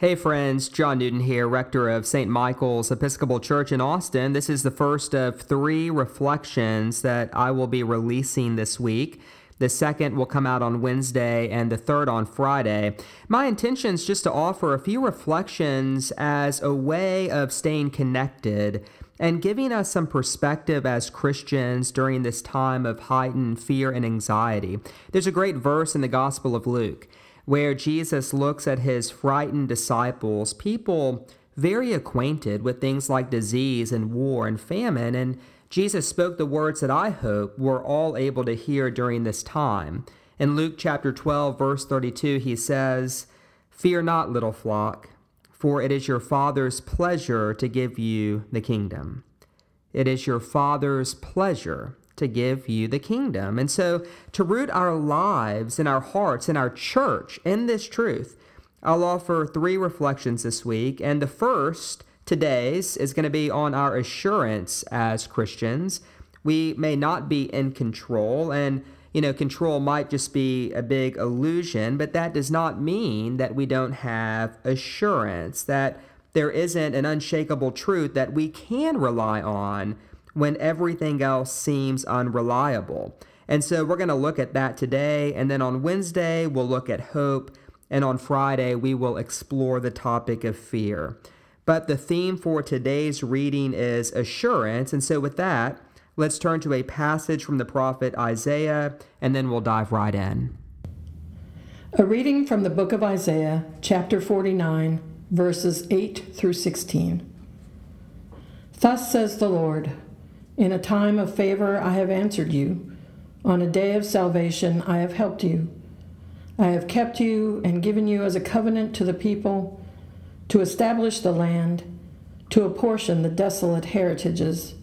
Hey friends, John Newton here, rector of St. Michael's Episcopal Church in Austin. This is the first of three reflections that I will be releasing this week. The second will come out on Wednesday and the third on Friday. My intention is just to offer a few reflections as a way of staying connected and giving us some perspective as Christians during this time of heightened fear and anxiety. There's a great verse in the Gospel of Luke where Jesus looks at his frightened disciples, people very acquainted with things like disease and war and famine, and Jesus spoke the words that I hope we're all able to hear during this time. In Luke chapter 12, verse 32, he says, Fear not, little flock, for it is your Father's pleasure to give you the kingdom. It is your Father's pleasure to give you the kingdom. And so, to root our lives and our hearts and our church in this truth, I'll offer three reflections this week. And the first, today's, is going to be on our assurance as Christians. We may not be in control, and you know, control might just be a big illusion, but that does not mean that we don't have assurance, that there isn't an unshakable truth that we can rely on when everything else seems unreliable. And so we're going to look at that today. And then on Wednesday, we'll look at hope. And on Friday, we will explore the topic of fear. But the theme for today's reading is assurance. And so with that, let's turn to a passage from the prophet Isaiah, and then we'll dive right in. A reading from the book of Isaiah, chapter 49, verses 8 through 16. Thus says the Lord. In a time of favor, I have answered you. On a day of salvation, I have helped you. I have kept you and given you as a covenant to the people, to establish the land, to apportion the desolate heritages,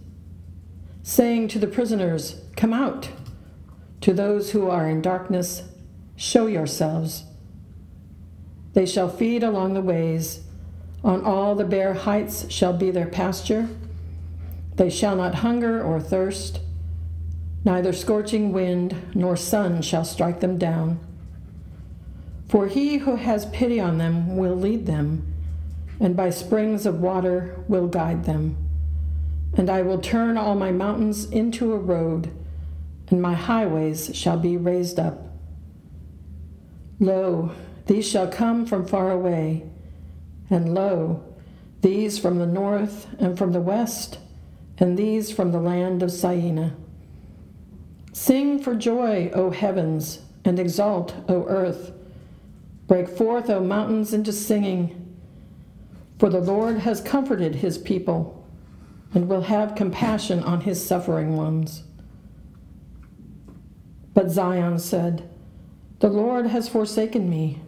saying to the prisoners, Come out. To those who are in darkness, show yourselves. They shall feed along the ways, on all the bare heights shall be their pasture. They shall not hunger or thirst, neither scorching wind nor sun shall strike them down. For he who has pity on them will lead them, and by springs of water will guide them. And I will turn all my mountains into a road, and my highways shall be raised up. Lo, these shall come from far away, and lo, these from the north and from the west and these from the land of Syene. Sing for joy, O heavens, and exult, O earth. Break forth, O mountains, into singing. For the Lord has comforted his people and will have compassion on his suffering ones. But Zion said, The Lord has forsaken me,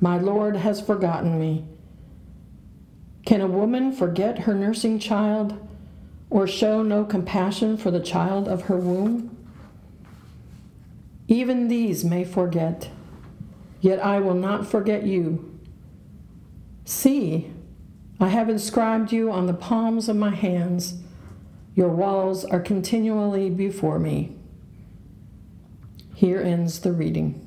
my Lord has forgotten me. Can a woman forget her nursing child? Or show no compassion for the child of her womb? Even these may forget, yet I will not forget you. See, I have inscribed you on the palms of my hands. Your walls are continually before me. Here ends the reading.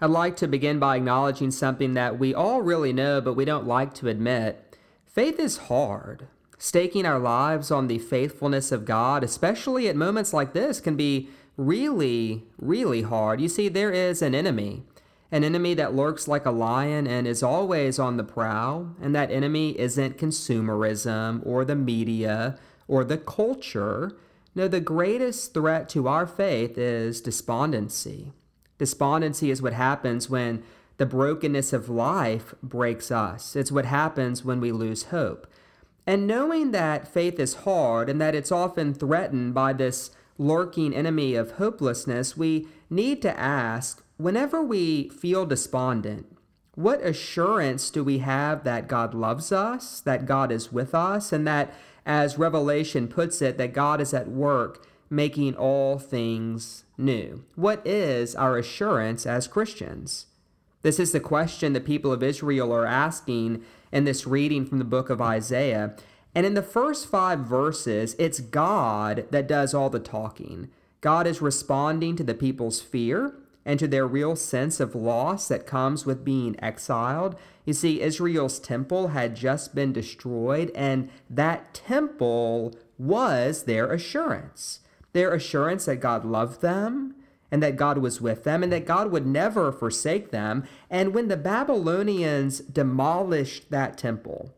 I'd like to begin by acknowledging something that we all really know, but we don't like to admit. Faith is hard. Staking our lives on the faithfulness of God, especially at moments like this, can be really, really hard. You see, there is an enemy, an enemy that lurks like a lion and is always on the prowl, and that enemy isn't consumerism or the media or the culture. No, the greatest threat to our faith is despondency. Despondency is what happens when the brokenness of life breaks us. It's what happens when we lose hope. And knowing that faith is hard and that it's often threatened by this lurking enemy of hopelessness, we need to ask whenever we feel despondent, What assurance do we have that God loves us, that God is with us, and that, as Revelation puts it, that God is at work making all things new? What is our assurance as Christians? This is the question the people of Israel are asking in this reading from the book of Isaiah. And in the first five verses, it's God that does all the talking. God is responding to the people's fear and to their real sense of loss that comes with being exiled. You see, Israel's temple had just been destroyed, and that temple was their assurance. Their assurance that God loved them and that God was with them and that God would never forsake them. And when the Babylonians demolished that temple,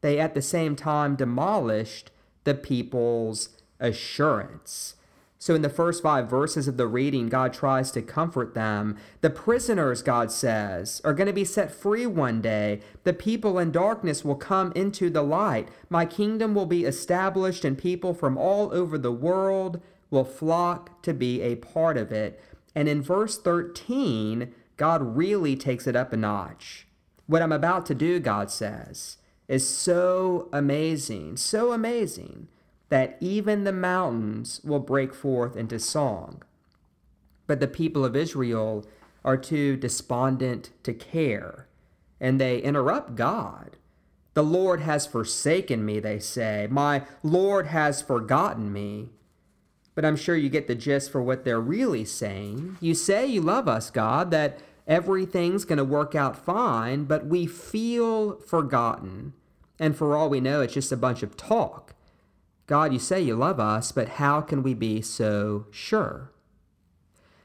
they at the same time demolished the people's assurance. So, in the first five verses of the reading, God tries to comfort them. The prisoners, God says, are going to be set free one day. The people in darkness will come into the light. My kingdom will be established, and people from all over the world will flock to be a part of it. And in verse 13, God really takes it up a notch. What I'm about to do, God says, is so amazing, so amazing that even the mountains will break forth into song. But the people of Israel are too despondent to care, and they interrupt God. The Lord has forsaken me, they say. My Lord has forgotten me. But I'm sure you get the gist for what they're really saying. You say you love us, God, that everything's going to work out fine, but we feel forgotten. And for all we know, it's just a bunch of talk. God, you say you love us, but how can we be so sure?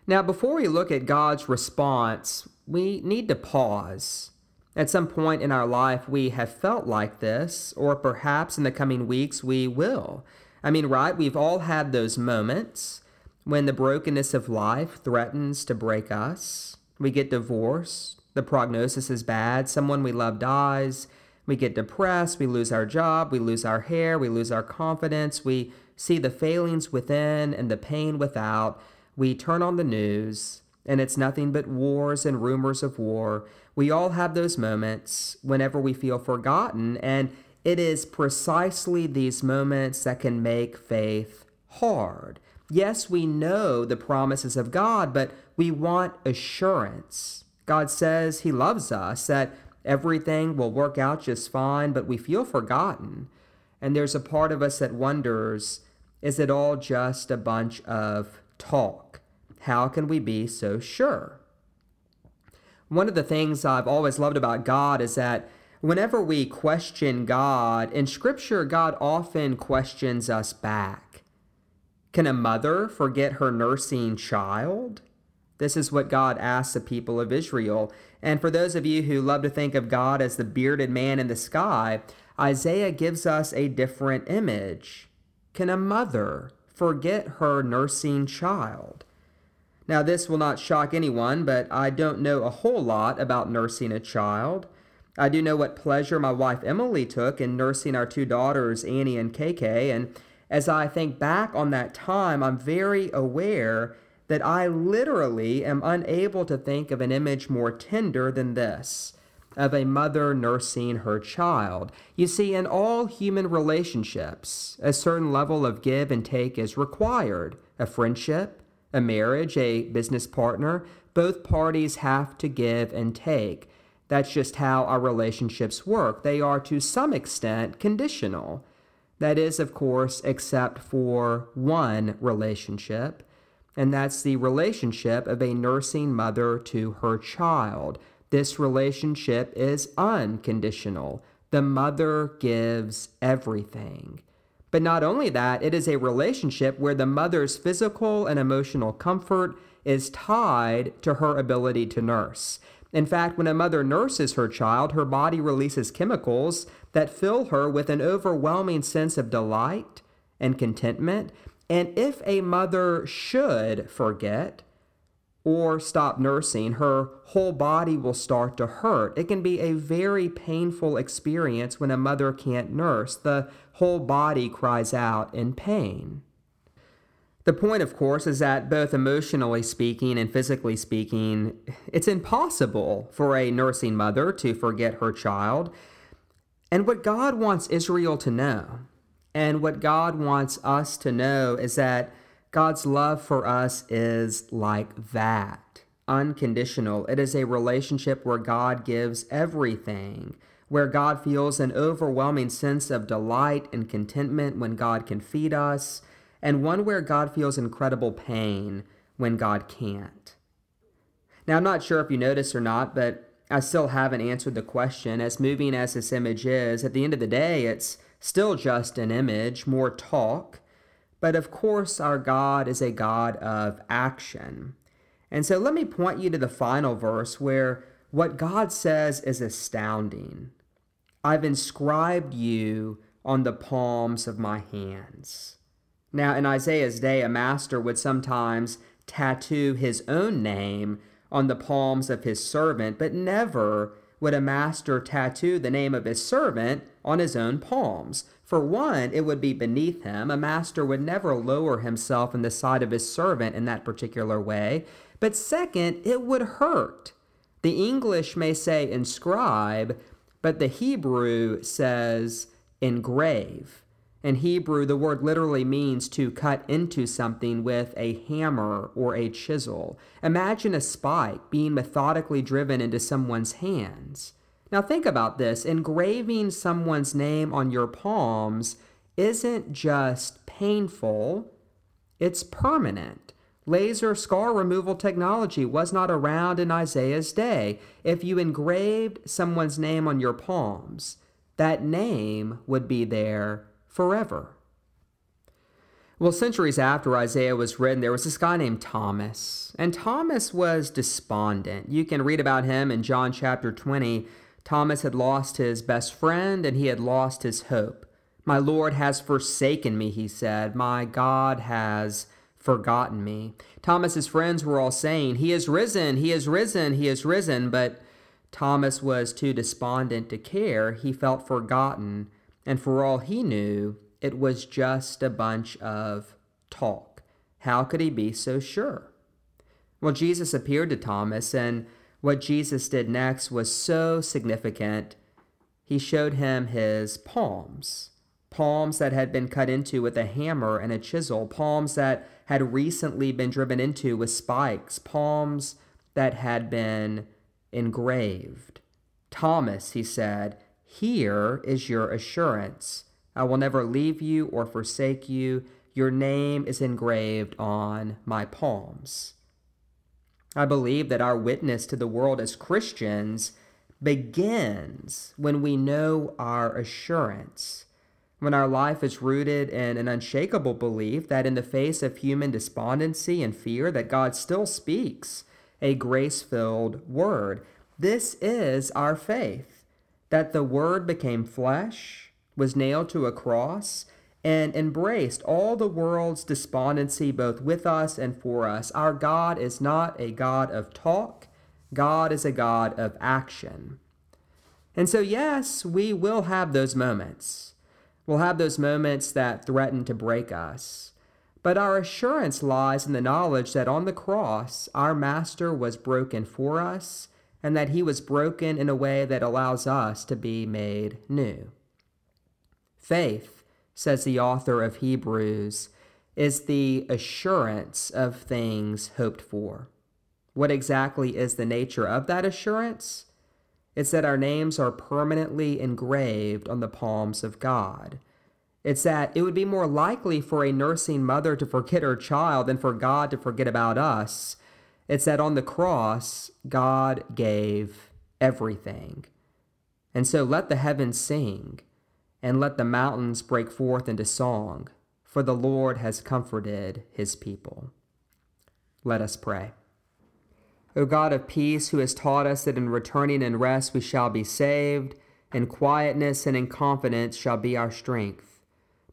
Now, before we look at God's response, we need to pause. At some point in our life, we have felt like this, or perhaps in the coming weeks, we will. I mean, right? We've all had those moments when the brokenness of life threatens to break us. We get divorced, the prognosis is bad, someone we love dies, we get depressed, we lose our job, we lose our hair, we lose our confidence, we see the failings within and the pain without. We turn on the news, and it's nothing but wars and rumors of war. We all have those moments whenever we feel forgotten, and it is precisely these moments that can make faith hard. Yes, we know the promises of God, but we want assurance. God says He loves us, that everything will work out just fine, but we feel forgotten. And there's a part of us that wonders is it all just a bunch of talk? How can we be so sure? One of the things I've always loved about God is that whenever we question God, in Scripture, God often questions us back. Can a mother forget her nursing child? This is what God asks the people of Israel. And for those of you who love to think of God as the bearded man in the sky, Isaiah gives us a different image. Can a mother forget her nursing child? Now, this will not shock anyone, but I don't know a whole lot about nursing a child. I do know what pleasure my wife Emily took in nursing our two daughters, Annie and KK, and as I think back on that time, I'm very aware that I literally am unable to think of an image more tender than this of a mother nursing her child. You see, in all human relationships, a certain level of give and take is required. A friendship, a marriage, a business partner, both parties have to give and take. That's just how our relationships work. They are to some extent conditional. That is, of course, except for one relationship and that's the relationship of a nursing mother to her child. This relationship is unconditional. The mother gives everything. But not only that, it is a relationship where the mother's physical and emotional comfort is tied to her ability to nurse. In fact, when a mother nurses her child, her body releases chemicals that fill her with an overwhelming sense of delight and contentment. And if a mother should forget or stop nursing, her whole body will start to hurt. It can be a very painful experience when a mother can't nurse. The whole body cries out in pain. The point, of course, is that both emotionally speaking and physically speaking, it's impossible for a nursing mother to forget her child. And what God wants Israel to know, and what God wants us to know, is that God's love for us is like that unconditional. It is a relationship where God gives everything, where God feels an overwhelming sense of delight and contentment when God can feed us, and one where God feels incredible pain when God can't. Now, I'm not sure if you notice or not, but I still haven't answered the question. As moving as this image is, at the end of the day, it's still just an image, more talk. But of course, our God is a God of action. And so let me point you to the final verse where what God says is astounding. I've inscribed you on the palms of my hands. Now, in Isaiah's day, a master would sometimes tattoo his own name on the palms of his servant, but never would a master tattoo the name of his servant on his own palms. For one, it would be beneath him. A master would never lower himself in the sight of his servant in that particular way. But second, it would hurt. The English may say inscribe, but the Hebrew says engrave. In Hebrew, the word literally means to cut into something with a hammer or a chisel. Imagine a spike being methodically driven into someone's hands. Now, think about this engraving someone's name on your palms isn't just painful, it's permanent. Laser scar removal technology was not around in Isaiah's day. If you engraved someone's name on your palms, that name would be there forever. Well, centuries after Isaiah was written, there was this guy named Thomas, and Thomas was despondent. You can read about him in John chapter 20. Thomas had lost his best friend and he had lost his hope. My Lord has forsaken me, he said. My God has forgotten me. Thomas's friends were all saying, He is risen, he is risen, he is risen, but Thomas was too despondent to care. He felt forgotten, and for all he knew, it was just a bunch of talk. How could he be so sure? Well, Jesus appeared to Thomas, and what Jesus did next was so significant. He showed him his palms, palms that had been cut into with a hammer and a chisel, palms that had recently been driven into with spikes, palms that had been engraved. Thomas, he said, here is your assurance. I will never leave you or forsake you. Your name is engraved on my palms. I believe that our witness to the world as Christians begins when we know our assurance, when our life is rooted in an unshakable belief that in the face of human despondency and fear that God still speaks a grace-filled word. This is our faith, that the word became flesh, was nailed to a cross, and embraced all the world's despondency both with us and for us. Our God is not a God of talk, God is a God of action. And so, yes, we will have those moments. We'll have those moments that threaten to break us. But our assurance lies in the knowledge that on the cross, our Master was broken for us, and that he was broken in a way that allows us to be made new. Faith says the author of Hebrews, is the assurance of things hoped for. What exactly is the nature of that assurance? It's that our names are permanently engraved on the palms of God. It's that it would be more likely for a nursing mother to forget her child than for God to forget about us. It's that on the cross, God gave everything. And so let the heavens sing and let the mountains break forth into song, for the Lord has comforted his people. Let us pray. O God of peace, who has taught us that in returning and rest we shall be saved, in quietness and in confidence shall be our strength.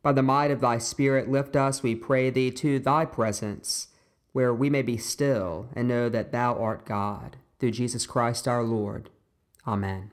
By the might of thy Spirit, lift us, we pray thee, to thy presence, where we may be still and know that thou art God. Through Jesus Christ our Lord. Amen.